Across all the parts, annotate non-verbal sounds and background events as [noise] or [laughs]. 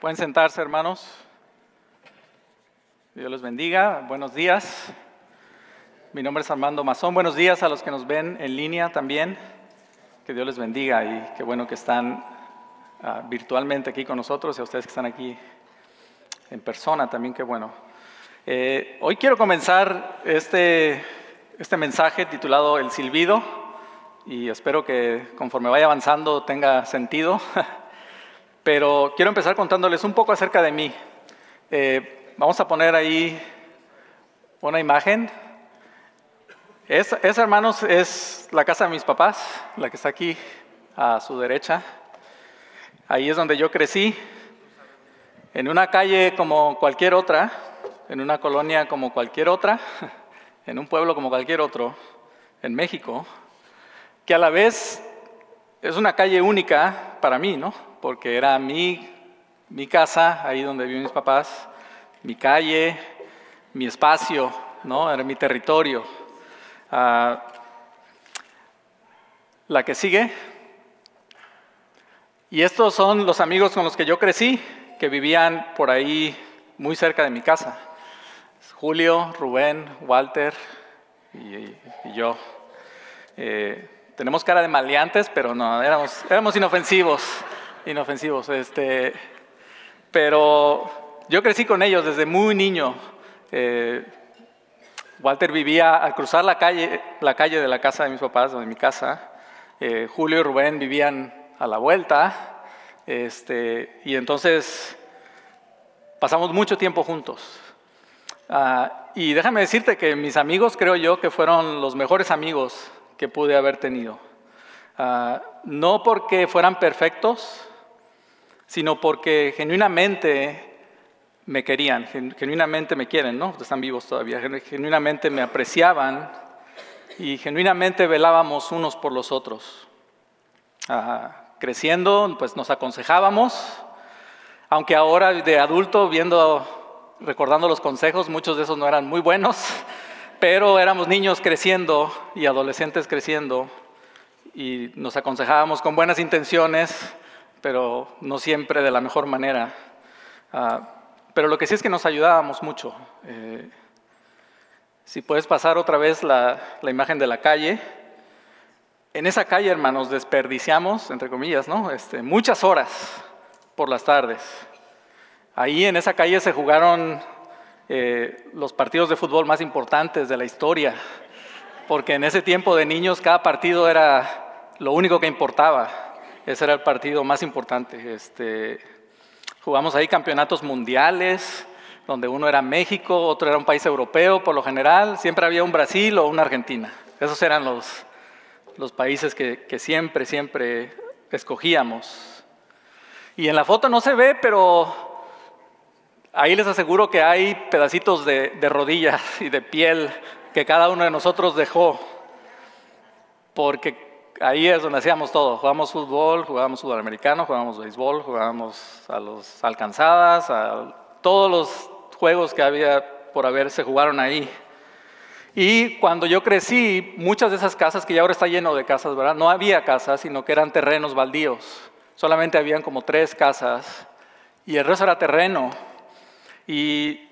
Pueden sentarse, hermanos. Dios los bendiga. Buenos días. Mi nombre es Armando Mazón. Buenos días a los que nos ven en línea también. Que Dios les bendiga y qué bueno que están ah, virtualmente aquí con nosotros y a ustedes que están aquí en persona también, qué bueno. Eh, hoy quiero comenzar este, este mensaje titulado El silbido y espero que conforme vaya avanzando tenga sentido. [laughs] Pero quiero empezar contándoles un poco acerca de mí. Eh, vamos a poner ahí una imagen. Esa, hermanos, es la casa de mis papás, la que está aquí a su derecha. Ahí es donde yo crecí, en una calle como cualquier otra, en una colonia como cualquier otra, [laughs] en un pueblo como cualquier otro, en México, que a la vez es una calle única para mí, ¿no? Porque era mi, mi casa, ahí donde viven mis papás, mi calle, mi espacio, ¿no? Era mi territorio. Ah, la que sigue. Y estos son los amigos con los que yo crecí, que vivían por ahí muy cerca de mi casa. Julio, Rubén, Walter y, yo. Eh, tenemos cara de maleantes, pero no, éramos, éramos inofensivos, inofensivos. Este, pero yo crecí con ellos desde muy niño. Eh, Walter vivía al cruzar la calle, la calle de la casa de mis papás, de mi casa. Eh, Julio y Rubén vivían a la vuelta. Este, y entonces pasamos mucho tiempo juntos. Ah, y déjame decirte que mis amigos creo yo que fueron los mejores amigos que pude haber tenido. Ah, no porque fueran perfectos, sino porque genuinamente me querían, genuinamente me quieren, ¿no? Están vivos todavía, genuinamente me apreciaban y genuinamente velábamos unos por los otros. Ah, creciendo, pues nos aconsejábamos, aunque ahora de adulto, viendo, recordando los consejos, muchos de esos no eran muy buenos, pero éramos niños creciendo y adolescentes creciendo y nos aconsejábamos con buenas intenciones, pero no siempre de la mejor manera. Ah, pero lo que sí es que nos ayudábamos mucho. Eh, si puedes pasar otra vez la, imagen de la calle. En esa calle, hermanos, desperdiciamos, entre comillas, ¿no? Este, muchas horas por las tardes. Ahí en esa calle se jugaron eh, los partidos de fútbol más importantes de la historia, porque en ese tiempo de niños cada partido era lo único que importaba, ese era el partido más importante. Este, jugamos ahí campeonatos mundiales, donde uno era México, otro era un país europeo, por lo general, siempre había un Brasil o una Argentina. Esos eran los, países que siempre, siempre escogíamos. Y en la foto no se ve, pero Ahí les aseguro que hay pedacitos de, rodillas y de piel que cada uno de nosotros dejó, porque ahí es donde hacíamos todo. Jugábamos fútbol, jugábamos fútbol americano, jugábamos béisbol, jugábamos a los alcanzadas, a todos los juegos que había por haber se jugaron ahí. Y cuando yo crecí, muchas de esas casas, que ya ahora está lleno de casas, ¿verdad? No había casas, sino que eran terrenos baldíos. Solamente habían como tres casas y el resto era terreno. Y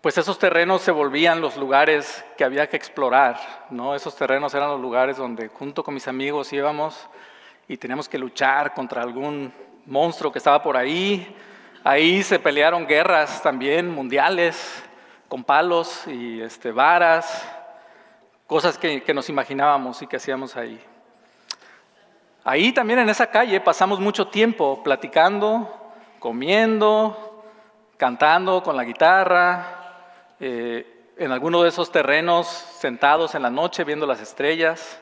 pues esos terrenos se volvían los lugares que había que explorar, ¿no? Esos terrenos eran los lugares donde junto con mis amigos íbamos y teníamos que luchar contra algún monstruo que estaba por ahí. Ahí se pelearon guerras también mundiales con palos y este, varas, cosas que, que nos imaginábamos y que hacíamos ahí. Ahí también en esa calle pasamos mucho tiempo platicando, comiendo, cantando con la guitarra, eh, en alguno de esos terrenos, sentados en la noche viendo las estrellas.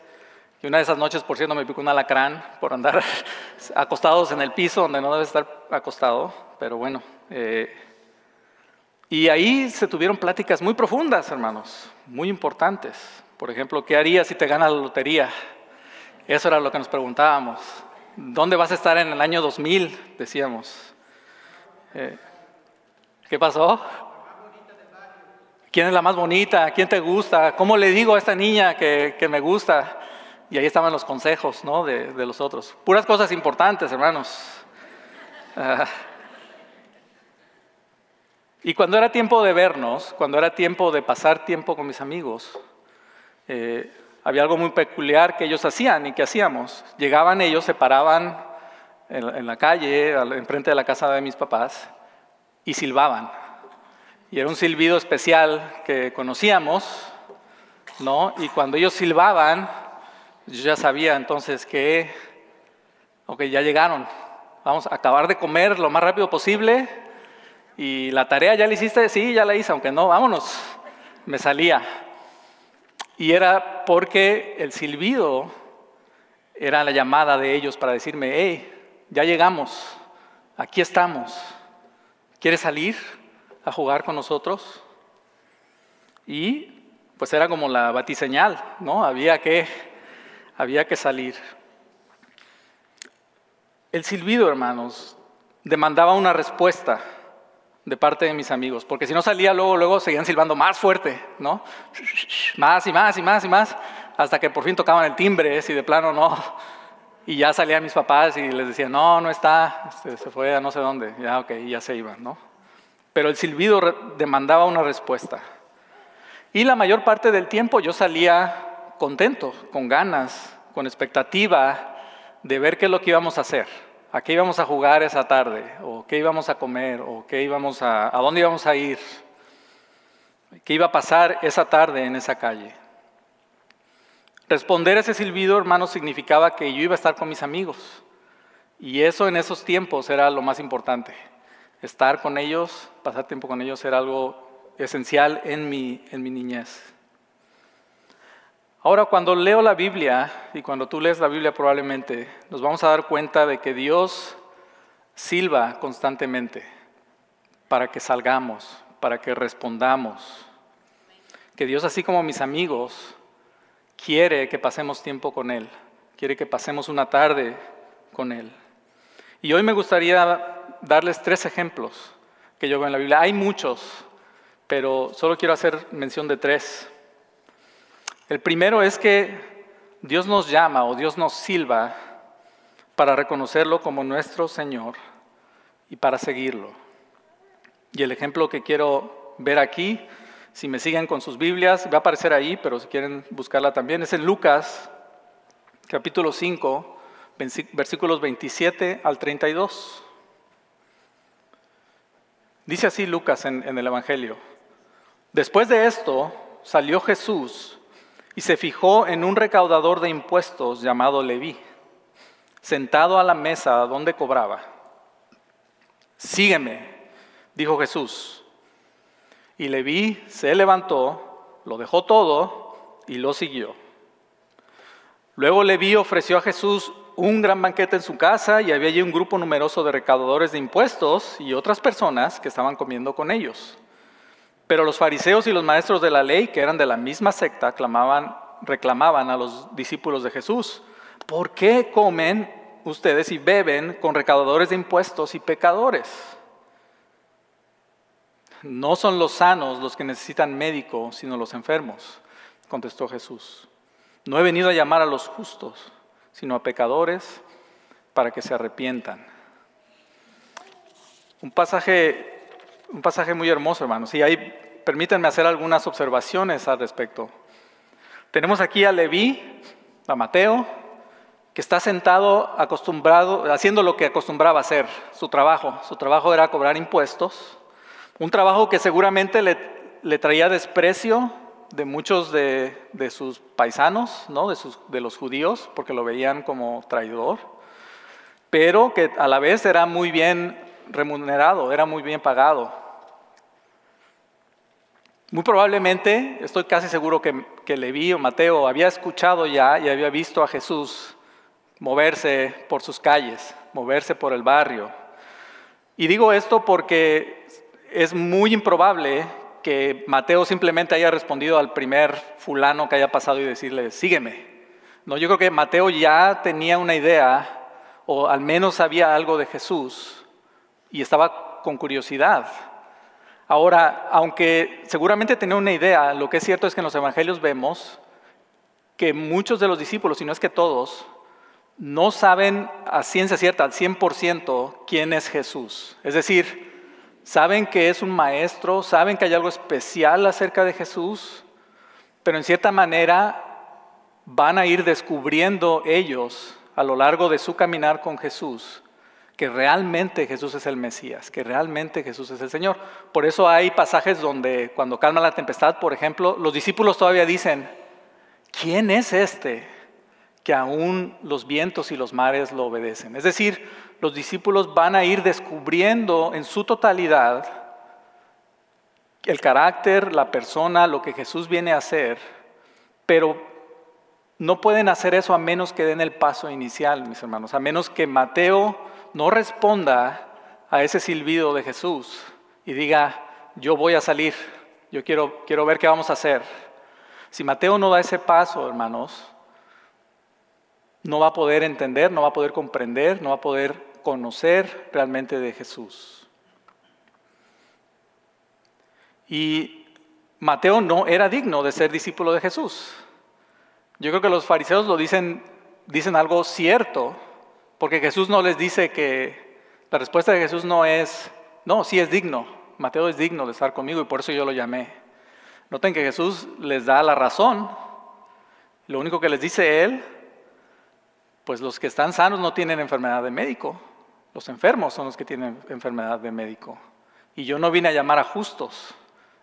Y una de esas noches, por cierto, me picó un alacrán por andar [laughs] acostados en el piso donde no debe estar acostado, pero bueno. Eh, y ahí se tuvieron pláticas muy profundas, hermanos, muy importantes. Por ejemplo, ¿qué harías si te ganas la lotería? Eso era lo que nos preguntábamos. ¿Dónde vas a estar en el año 2000? Decíamos. Eh, ¿Qué pasó? ¿Quién es la más bonita? ¿Quién te gusta? ¿Cómo le digo a esta niña que, me gusta? Y ahí estaban los consejos ¿no? de, los otros. Puras cosas importantes, hermanos. Ah, Y cuando era tiempo de vernos, cuando era tiempo de pasar tiempo con mis amigos, eh, había algo muy peculiar que ellos hacían y que hacíamos. Llegaban ellos, se paraban en, la calle, enfrente de la casa de mis papás, y silbaban. Y era un silbido especial que conocíamos, ¿no? Y cuando ellos silbaban, yo ya sabía entonces que, ok, ya llegaron, vamos a acabar de comer lo más rápido posible y la tarea ya la hiciste, sí, ya la hice, aunque no, vámonos. Me salía. Y era porque el silbido era la llamada de ellos para decirme, hey, ya llegamos, aquí estamos. ¿Quieres salir a jugar con nosotros? Y pues era como la batiseñal, ¿no? Había que, había que salir. El silbido, hermanos, demandaba una respuesta de parte de mis amigos, porque si no salía luego, luego seguían silbando más fuerte, ¿no? Más y más y más y más, hasta que por fin tocaban el timbre, si de plano no. Y ya salían mis papás y les decían, no, no está, este, se fue a no sé dónde, ya, ok, ya se iban, ¿no? Pero el silbido demandaba una respuesta. Y la mayor parte del tiempo yo salía contento, con ganas, con expectativa de ver qué es lo que íbamos a hacer a qué íbamos a jugar esa tarde, o qué íbamos a comer, o qué íbamos a, a dónde íbamos a ir, qué iba a pasar esa tarde en esa calle. Responder a ese silbido, hermano, significaba que yo iba a estar con mis amigos. Y eso en esos tiempos era lo más importante. Estar con ellos, pasar tiempo con ellos era algo esencial en mi, en mi niñez. Ahora, cuando leo la Biblia, y cuando tú lees la Biblia probablemente, nos vamos a dar cuenta de que Dios silba constantemente para que salgamos, para que respondamos. Que Dios, así como mis amigos, quiere que pasemos tiempo con Él, quiere que pasemos una tarde con Él. Y hoy me gustaría darles tres ejemplos que yo veo en la Biblia. Hay muchos, pero solo quiero hacer mención de tres. El primero es que Dios nos llama o Dios nos silba para reconocerlo como nuestro Señor y para seguirlo. Y el ejemplo que quiero ver aquí, si me siguen con sus Biblias, va a aparecer ahí, pero si quieren buscarla también, es en Lucas capítulo 5, versículos 27 al 32. Dice así Lucas en, en el Evangelio. Después de esto salió Jesús y se fijó en un recaudador de impuestos llamado Leví, sentado a la mesa donde cobraba. Sígueme, dijo Jesús. Y Leví se levantó, lo dejó todo y lo siguió. Luego Leví ofreció a Jesús un gran banquete en su casa y había allí un grupo numeroso de recaudadores de impuestos y otras personas que estaban comiendo con ellos. Pero los fariseos y los maestros de la ley, que eran de la misma secta, clamaban, reclamaban a los discípulos de Jesús, ¿por qué comen ustedes y beben con recaudadores de impuestos y pecadores? No son los sanos los que necesitan médico, sino los enfermos, contestó Jesús. No he venido a llamar a los justos, sino a pecadores para que se arrepientan. Un pasaje un pasaje muy hermoso, hermanos. Y ahí permítanme hacer algunas observaciones al respecto. Tenemos aquí a Leví, a Mateo, que está sentado acostumbrado, haciendo lo que acostumbraba hacer, su trabajo. Su trabajo era cobrar impuestos, un trabajo que seguramente le, traía desprecio de muchos de, sus paisanos, ¿no? de, sus, de los judíos, porque lo veían como traidor, pero que a la vez era muy bien remunerado, era muy bien pagado. Muy probablemente, estoy casi seguro que, que Leví o Mateo había escuchado ya y había visto a Jesús moverse por sus calles, moverse por el barrio. Y digo esto porque es muy improbable que Mateo simplemente haya respondido al primer fulano que haya pasado y decirle, sígueme. No, yo creo que Mateo ya tenía una idea, o al menos sabía algo de Jesús, y estaba con curiosidad. Ahora, aunque seguramente tenía una idea, lo que es cierto es que en los evangelios vemos que muchos de los discípulos, si no es que todos, no saben a ciencia cierta, al 100%, quién es Jesús. Es decir, saben que es un maestro, saben que hay algo especial acerca de Jesús, pero en cierta manera van a ir descubriendo ellos a lo largo de su caminar con Jesús que realmente Jesús es el Mesías, que realmente Jesús es el Señor. Por eso hay pasajes donde cuando calma la tempestad, por ejemplo, los discípulos todavía dicen, ¿quién es este que aún los vientos y los mares lo obedecen? Es decir, los discípulos van a ir descubriendo en su totalidad el carácter, la persona, lo que Jesús viene a hacer, pero no pueden hacer eso a menos que den el paso inicial, mis hermanos, a menos que Mateo no responda a ese silbido de Jesús y diga, yo voy a salir, yo quiero, quiero ver qué vamos a hacer. Si Mateo no da ese paso, hermanos, no va a poder entender, no va a poder comprender, no va a poder conocer realmente de Jesús. Y Mateo no era digno de ser discípulo de Jesús. Yo creo que los fariseos lo dicen, dicen algo cierto porque Jesús no les dice que la respuesta de Jesús no es, no, sí es digno, Mateo es digno de estar conmigo y por eso yo lo llamé. Noten que Jesús les da la razón. Lo único que les dice él, pues los que están sanos no tienen enfermedad de médico. Los enfermos son los que tienen enfermedad de médico. Y yo no vine a llamar a justos,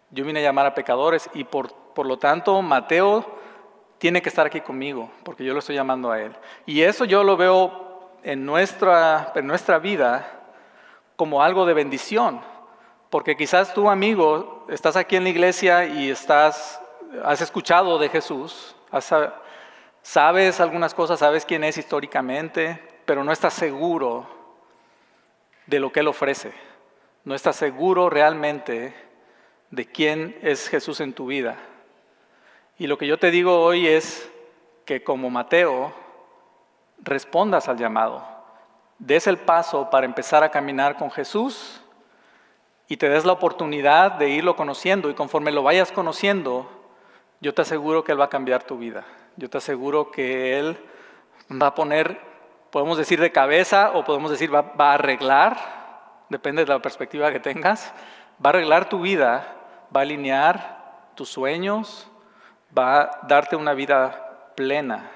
yo vine a llamar a pecadores y por, por lo tanto Mateo tiene que estar aquí conmigo, porque yo lo estoy llamando a él. Y eso yo lo veo en nuestra, en nuestra vida como algo de bendición. Porque quizás tú, amigo, estás aquí en la iglesia y estás, has escuchado de Jesús, sabes algunas cosas, sabes quién es históricamente, pero no estás seguro de lo que Él ofrece. No estás seguro realmente de quién es Jesús en tu vida. Y lo que yo te digo hoy es que como Mateo, respondas al llamado, des el paso para empezar a caminar con Jesús y te des la oportunidad de irlo conociendo y conforme lo vayas conociendo, yo te aseguro que Él va a cambiar tu vida. Yo te aseguro que Él va a poner, podemos decir de cabeza o podemos decir va, a arreglar, depende de la perspectiva que tengas, va a arreglar tu vida, va a alinear tus sueños, va a darte una vida plena.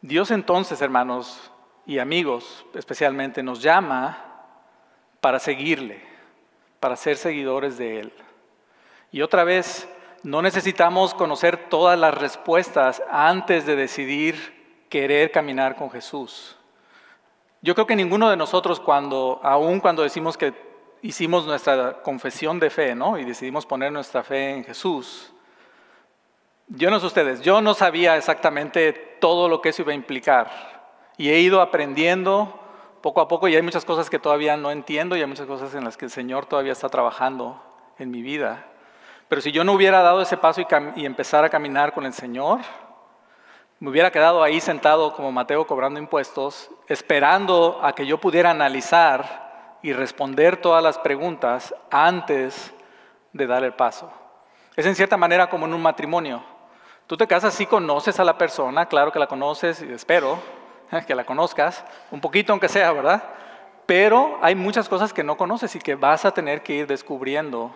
Dios entonces, hermanos y amigos especialmente, nos llama para seguirle, para ser seguidores de Él. Y otra vez, no necesitamos conocer todas las respuestas antes de decidir querer caminar con Jesús. Yo creo que ninguno de nosotros cuando, aún cuando decimos que hicimos nuestra confesión de fe, ¿no? Y decidimos poner nuestra fe en Jesús, yo no sé ustedes, yo no sabía exactamente todo lo que eso iba a implicar. Y he ido aprendiendo poco a poco y hay muchas cosas que todavía no entiendo y hay muchas cosas en las que el Señor todavía está trabajando en mi vida. Pero si yo no hubiera dado ese paso y, y empezar a caminar con el Señor, me hubiera quedado ahí sentado como Mateo cobrando impuestos, esperando a que yo pudiera analizar y responder todas las preguntas antes de dar el paso. Es en cierta manera como en un matrimonio. Tú te casas, sí conoces a la persona, claro que la conoces, y espero [laughs] que la conozcas, un poquito aunque sea, ¿verdad? Pero hay muchas cosas que no conoces y que vas a tener que ir descubriendo,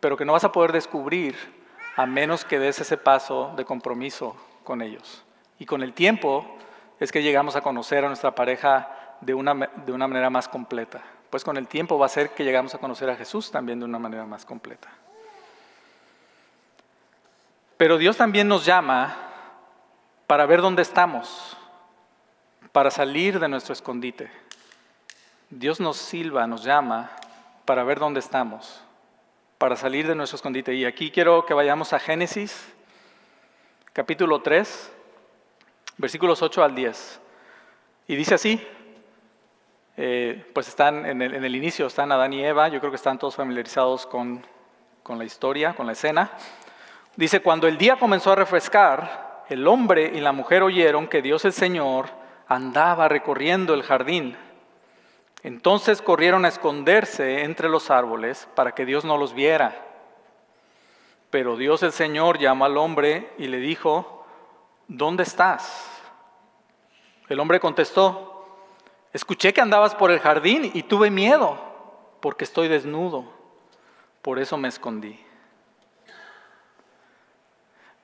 pero que no vas a poder descubrir a menos que des ese paso de compromiso con ellos. Y con el tiempo es que llegamos a conocer a nuestra pareja de una, de una manera más completa. Pues con el tiempo va a ser que llegamos a conocer a Jesús también de una manera más completa. Pero Dios también nos llama para ver dónde estamos, para salir de nuestro escondite. Dios nos silba, nos llama para ver dónde estamos, para salir de nuestro escondite. Y aquí quiero que vayamos a Génesis, capítulo 3, versículos 8 al 10. Y dice así, eh, pues están en el, en el, inicio, están Adán y Eva, yo creo que están todos familiarizados con, con la historia, con la escena. Dice, cuando el día comenzó a refrescar, el hombre y la mujer oyeron que Dios el Señor andaba recorriendo el jardín. Entonces corrieron a esconderse entre los árboles para que Dios no los viera. Pero Dios el Señor llamó al hombre y le dijo, ¿dónde estás? El hombre contestó, Escuché que andabas por el jardín y tuve miedo porque estoy desnudo. Por eso me escondí.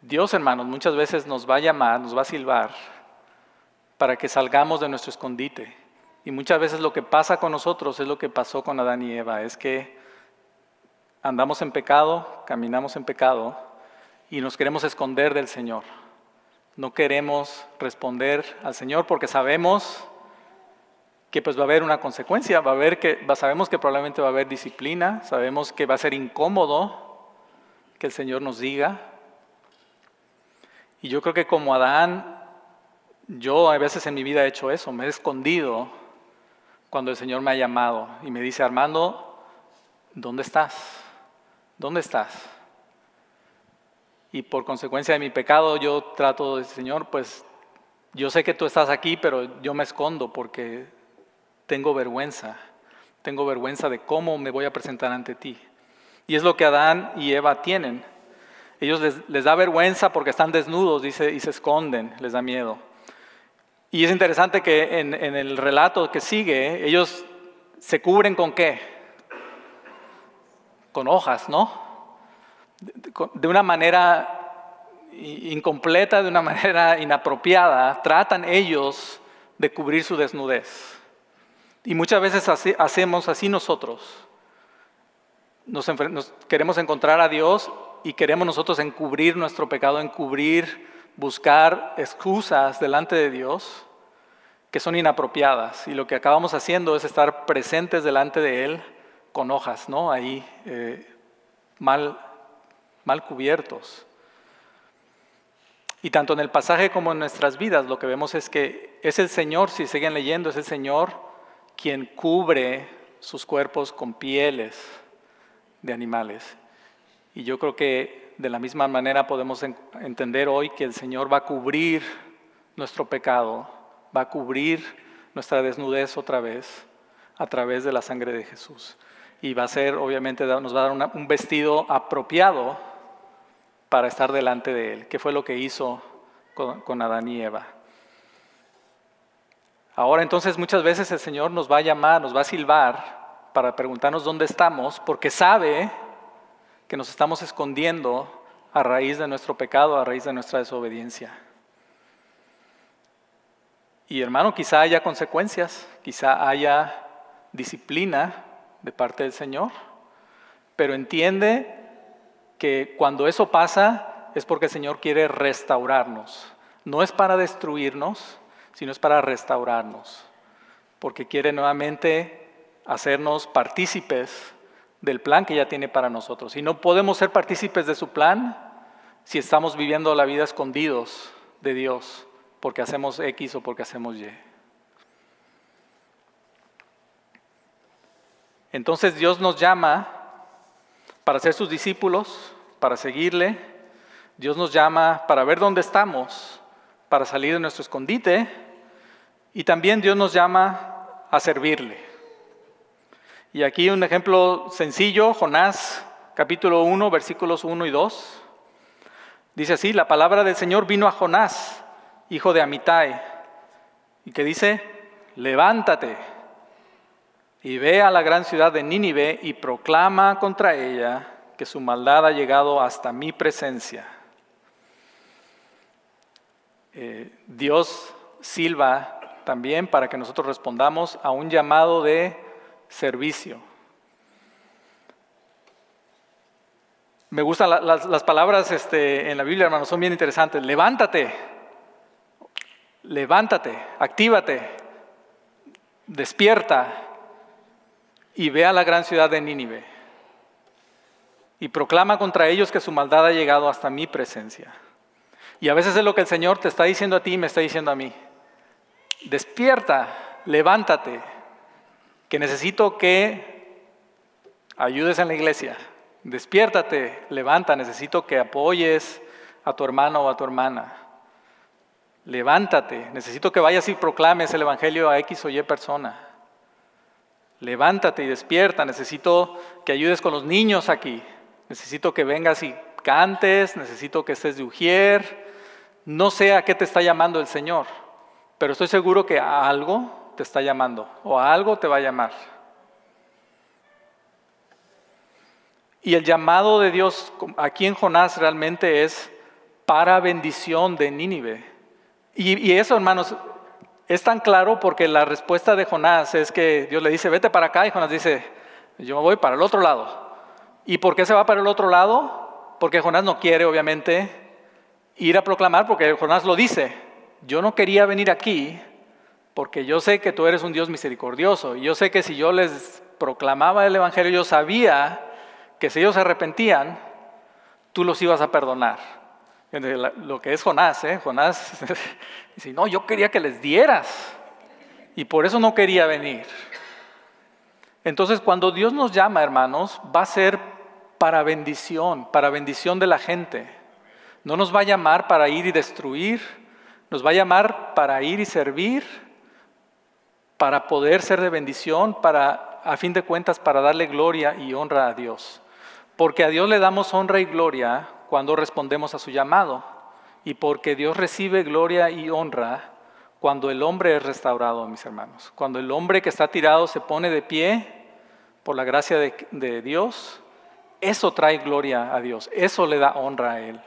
Dios, hermanos, muchas veces nos va a llamar, nos va a silbar para que salgamos de nuestro escondite. Y muchas veces lo que pasa con nosotros es lo que pasó con Adán y Eva, es que andamos en pecado, caminamos en pecado y nos queremos esconder del Señor. No queremos responder al Señor porque sabemos que pues va a haber una consecuencia, va a haber que sabemos que probablemente va a haber disciplina, sabemos que va a ser incómodo que el Señor nos diga, y yo creo que como Adán, yo a veces en mi vida he hecho eso, me he escondido cuando el Señor me ha llamado y me dice, Armando, ¿dónde estás? ¿Dónde estás? Y por consecuencia de mi pecado yo trato de, Señor, pues yo sé que tú estás aquí, pero yo me escondo porque tengo vergüenza. Tengo vergüenza de cómo me voy a presentar ante ti. Y es lo que Adán y Eva tienen. Ellos les, da vergüenza porque están desnudos dice, y se esconden, les da miedo. Y es interesante que en, el relato que sigue, ellos se cubren con qué? Con hojas, ¿no? De una manera incompleta, de una [laughs] manera inapropiada, tratan ellos de cubrir su desnudez. Y muchas veces hacemos así nosotros. nos, queremos encontrar a Dios y queremos nosotros encubrir nuestro pecado, encubrir, buscar excusas delante de Dios que son inapropiadas. Y lo que acabamos haciendo es estar presentes delante de Él con hojas, ¿no? Ahí eh, mal, mal cubiertos. Y tanto en el pasaje como en nuestras vidas lo que vemos es que es el Señor, si siguen leyendo, es el Señor quien cubre sus cuerpos con pieles de animales. Y yo creo que de la misma manera podemos entender hoy que el Señor va a cubrir nuestro pecado, va a cubrir nuestra desnudez otra vez a través de la sangre de Jesús. Y va a ser, obviamente, nos va a dar un vestido apropiado para estar delante de Él, que fue lo que hizo con, con Adán y Eva. Ahora entonces muchas veces el Señor nos va a llamar, nos va a silbar para preguntarnos dónde estamos, porque sabe que nos estamos escondiendo a raíz de nuestro pecado, a raíz de nuestra desobediencia. Y hermano, quizá haya consecuencias, quizá haya disciplina de parte del Señor, pero entiende que cuando eso pasa es porque el Señor quiere restaurarnos. No es para destruirnos, sino es para restaurarnos, porque quiere nuevamente hacernos partícipes del plan que ya tiene para nosotros. Y no podemos ser partícipes de su plan si estamos viviendo la vida escondidos de Dios porque hacemos X o porque hacemos Y. Entonces Dios nos llama para ser sus discípulos, para seguirle. Dios nos llama para ver dónde estamos, para salir de nuestro escondite. Y también Dios nos llama a servirle. Y aquí un ejemplo sencillo, Jonás capítulo 1, versículos 1 y 2. Dice así, la palabra del Señor vino a Jonás, hijo de Amitai, y que dice, levántate y ve a la gran ciudad de Nínive y proclama contra ella que su maldad ha llegado hasta mi presencia. Eh, Dios silba también para que nosotros respondamos a un llamado de servicio. Me gustan las, palabras este, en la Biblia, hermanos, son bien interesantes. Levántate, levántate, actívate, despierta y ve a la gran ciudad de Nínive y proclama contra ellos que su maldad ha llegado hasta mi presencia. Y a veces es lo que el Señor te está diciendo a ti y me está diciendo a mí. Despierta, levántate, que necesito que ayudes en la iglesia. Despiértate, levanta, necesito que apoyes a tu hermano o a tu hermana. Levántate, necesito que vayas y proclames el Evangelio a X o Y persona. Levántate y despierta, necesito que ayudes con los niños aquí. Necesito que vengas y cantes, necesito que estés de ujier. No sé a qué te está llamando el Señor, pero estoy seguro que a algo te está llamando o a algo te va a llamar. Y el llamado de Dios aquí en Jonás realmente es para bendición de Nínive. Y, eso, hermanos, es tan claro porque la respuesta de Jonás es que Dios le dice, vete para acá, y Jonás dice, yo me voy para el otro lado. ¿Y por qué se va para el otro lado? Porque Jonás no quiere, obviamente, ir a proclamar, porque Jonás lo dice, yo no quería venir aquí porque yo sé que tú eres un Dios misericordioso, y yo sé que si yo les proclamaba el Evangelio, yo sabía que si ellos se arrepentían, tú los ibas a perdonar. Lo que es Jonás, ¿eh? Jonás [laughs] dice, no, yo quería que les dieras y por eso no quería venir. Entonces cuando Dios nos llama, hermanos, va a ser para bendición, para bendición de la gente. No nos va a llamar para ir y destruir, nos va a llamar para ir y servir, para poder ser de bendición, para, a fin de cuentas, para darle gloria y honra a Dios. Porque a Dios le damos honra y gloria cuando respondemos a su llamado y porque Dios recibe gloria y honra cuando el hombre es restaurado, mis hermanos. Cuando el hombre que está tirado se pone de pie por la gracia de, Dios, eso trae gloria a Dios, eso le da honra a Él.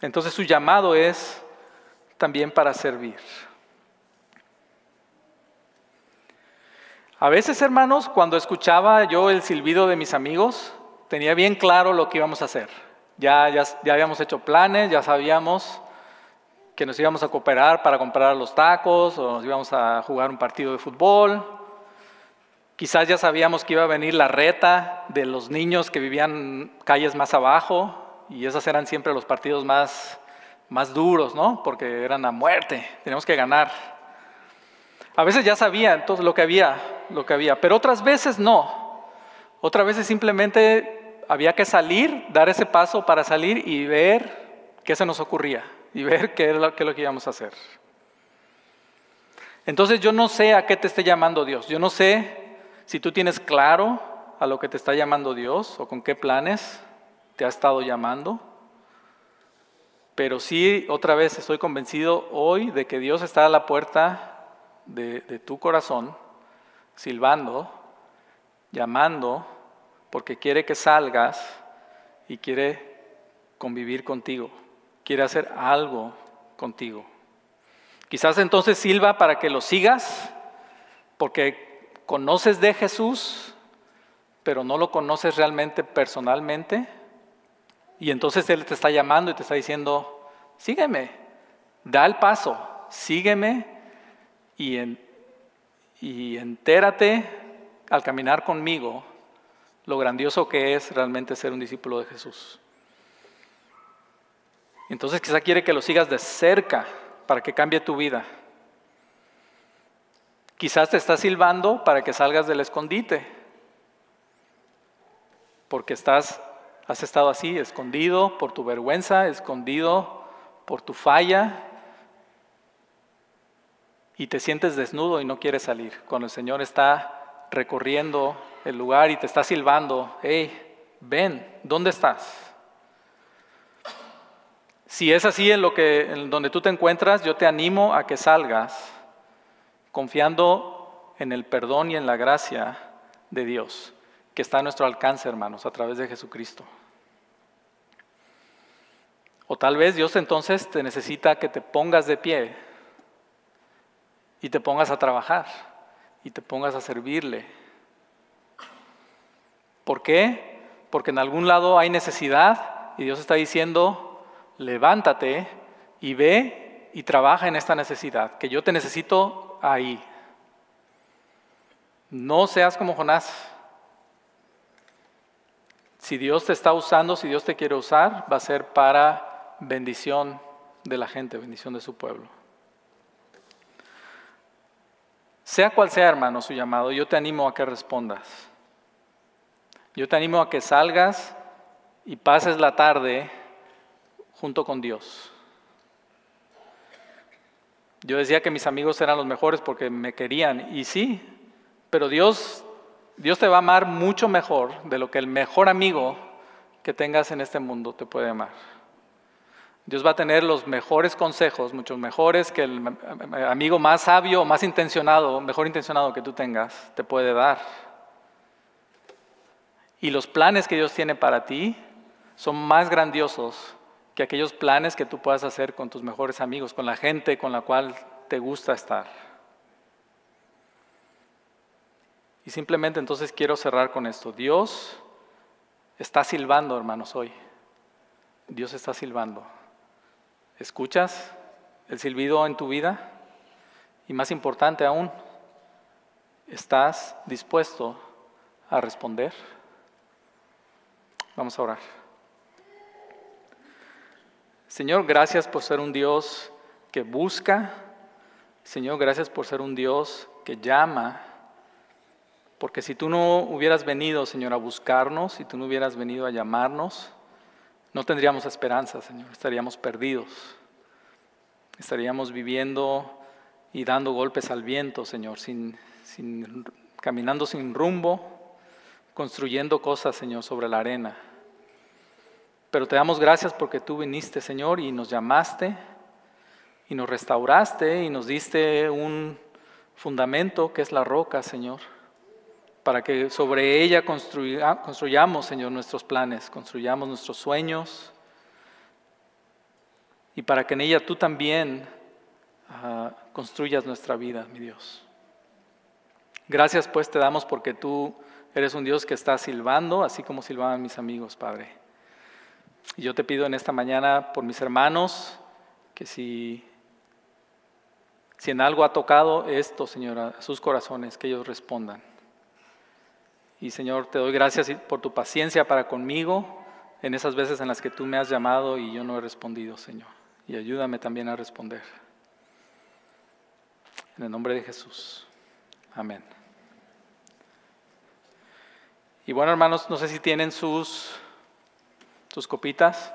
Entonces su llamado es también para servir. A veces, hermanos, cuando escuchaba yo el silbido de mis amigos, tenía bien claro lo que íbamos a hacer. Ya, ya, habíamos hecho planes, ya sabíamos que nos íbamos a cooperar para comprar los tacos o nos íbamos a jugar un partido de fútbol. Quizás ya sabíamos que iba a venir la reta de los niños que vivían calles más abajo y esos eran siempre los partidos más, más duros, ¿no? Porque eran a muerte, teníamos que ganar. A veces ya sabían todo lo que había, lo que había, pero otras veces no. Otras veces simplemente había que salir, dar ese paso para salir y ver qué se nos ocurría y ver qué es lo, que íbamos a hacer. Entonces yo no sé a qué te esté llamando Dios. Yo no sé si tú tienes claro a lo que te está llamando Dios o con qué planes te ha estado llamando. Pero sí, otra vez estoy convencido hoy de que Dios está a la puerta de tu corazón, silbando, llamando porque quiere que salgas y quiere convivir contigo, quiere hacer algo contigo. Quizás entonces sirva para que lo sigas, porque conoces de Jesús, pero no lo conoces realmente personalmente. Y entonces Él te está llamando y te está diciendo, sígueme, da el paso, sígueme y entérate al caminar conmigo lo grandioso que es realmente ser un discípulo de Jesús. Entonces quizá quiere que lo sigas de cerca para que cambie tu vida. Quizás te está silbando para que salgas del escondite, porque estás, has estado así, escondido por tu vergüenza, escondido por tu falla, y te sientes desnudo y no quieres salir, cuando el Señor está recorriendo el lugar y te está silbando, hey, ven, ¿dónde estás? Si es así en lo que en donde tú te encuentras, yo te animo a que salgas confiando en el perdón y en la gracia de Dios, que está a nuestro alcance, hermanos, a través de Jesucristo. O tal vez Dios entonces te necesita que te pongas de pie y te pongas a trabajar y te pongas a servirle ¿Por qué? Porque en algún lado hay necesidad y Dios está diciendo, levántate y ve y trabaja en esta necesidad, que yo te necesito ahí. No seas como Jonás. Si Dios te está usando, si Dios te quiere usar, va a ser para bendición de la gente, bendición de su pueblo. Sea cual sea, hermano, su llamado, yo te animo a que respondas. Yo te animo a que salgas y pases la tarde junto con Dios. Yo decía que mis amigos eran los mejores porque me querían, y sí, pero Dios, Dios te va a amar mucho mejor de lo que el mejor amigo que tengas en este mundo te puede amar. Dios va a tener los mejores consejos, muchos mejores que el amigo más sabio, más intencionado, mejor intencionado que tú tengas, te puede dar. Y los planes que Dios tiene para ti son más grandiosos que aquellos planes que tú puedas hacer con tus mejores amigos, con la gente con la cual te gusta estar. Y simplemente entonces quiero cerrar con esto. Dios está silbando, hermanos, hoy. Dios está silbando. ¿Escuchas el silbido en tu vida? Y más importante aún, ¿estás dispuesto a responder? Vamos a orar. Señor, gracias por ser un Dios que busca. Señor, gracias por ser un Dios que llama. Porque si tú no hubieras venido, Señor, a buscarnos, si tú no hubieras venido a llamarnos, no tendríamos esperanza, Señor, estaríamos perdidos. Estaríamos viviendo y dando golpes al viento, Señor, sin, sin, caminando sin rumbo, construyendo cosas, Señor, sobre la arena. Pero te damos gracias porque tú viniste, Señor, y nos llamaste, y nos restauraste, y nos diste un fundamento que es la roca, Señor para que sobre ella construyamos, Señor, nuestros planes, construyamos nuestros sueños y para que en ella tú también ah, construyas nuestra vida, mi Dios. Gracias pues te damos porque tú eres un Dios que está silbando, así como silbaban mis amigos, Padre. Y yo te pido en esta mañana por mis hermanos que si, si en algo ha tocado esto, Señor, sus corazones, que ellos respondan. Y Señor, te doy gracias por tu paciencia para conmigo en esas veces en las que tú me has llamado y yo no he respondido, Señor. Y ayúdame también a responder. En el nombre de Jesús. Amén. Y bueno, hermanos, no sé si tienen sus, sus copitas.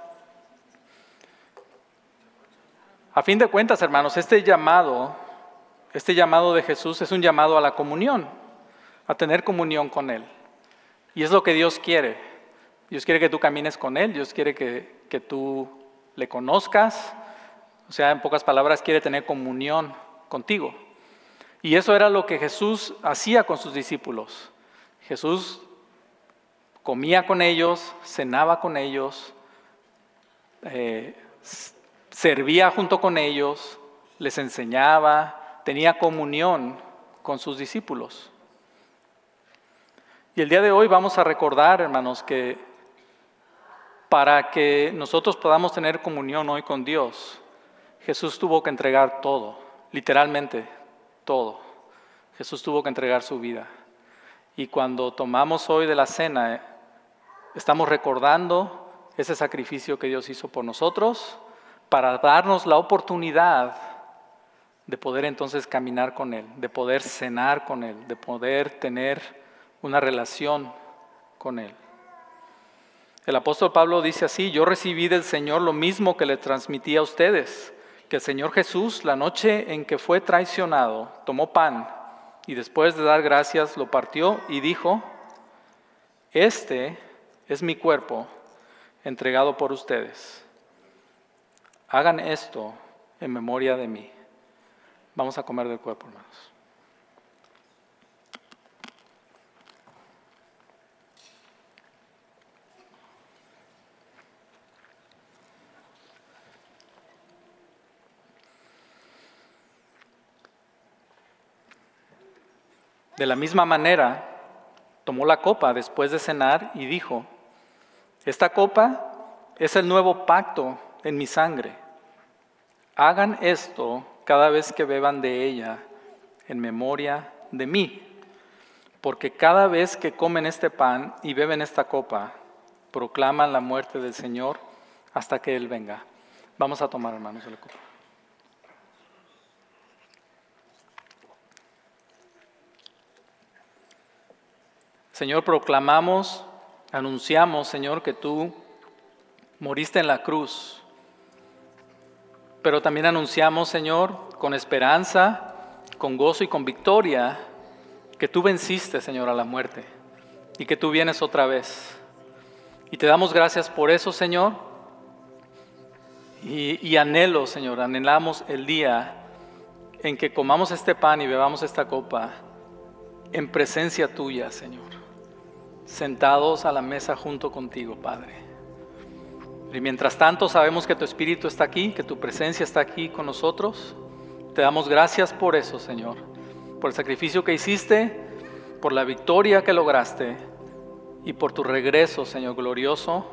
A fin de cuentas, hermanos, este llamado, este llamado de Jesús es un llamado a la comunión a tener comunión con Él. Y es lo que Dios quiere. Dios quiere que tú camines con Él, Dios quiere que, que tú le conozcas. O sea, en pocas palabras, quiere tener comunión contigo. Y eso era lo que Jesús hacía con sus discípulos. Jesús comía con ellos, cenaba con ellos, eh, servía junto con ellos, les enseñaba, tenía comunión con sus discípulos. Y el día de hoy vamos a recordar, hermanos, que para que nosotros podamos tener comunión hoy con Dios, Jesús tuvo que entregar todo, literalmente todo. Jesús tuvo que entregar su vida. Y cuando tomamos hoy de la cena, estamos recordando ese sacrificio que Dios hizo por nosotros para darnos la oportunidad de poder entonces caminar con Él, de poder cenar con Él, de poder tener una relación con Él. El apóstol Pablo dice así, yo recibí del Señor lo mismo que le transmití a ustedes, que el Señor Jesús, la noche en que fue traicionado, tomó pan y después de dar gracias lo partió y dijo, este es mi cuerpo entregado por ustedes. Hagan esto en memoria de mí. Vamos a comer del cuerpo, hermanos. De la misma manera, tomó la copa después de cenar y dijo, esta copa es el nuevo pacto en mi sangre. Hagan esto cada vez que beban de ella en memoria de mí, porque cada vez que comen este pan y beben esta copa, proclaman la muerte del Señor hasta que Él venga. Vamos a tomar, hermanos, la copa. Señor, proclamamos, anunciamos, Señor, que tú moriste en la cruz. Pero también anunciamos, Señor, con esperanza, con gozo y con victoria, que tú venciste, Señor, a la muerte y que tú vienes otra vez. Y te damos gracias por eso, Señor. Y, anhelo, Señor, anhelamos el día en que comamos este pan y bebamos esta copa en presencia tuya, Señor, sentados a la mesa junto contigo, Padre. Y mientras tanto sabemos que tu Espíritu está aquí, que tu presencia está aquí con nosotros. Te damos gracias por eso, Señor, por el sacrificio que hiciste, por la victoria que lograste y por tu regreso, Señor, glorioso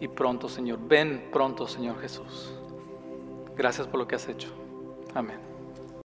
y pronto, Señor. Ven pronto, Señor Jesús. Gracias por lo que has hecho. Amén.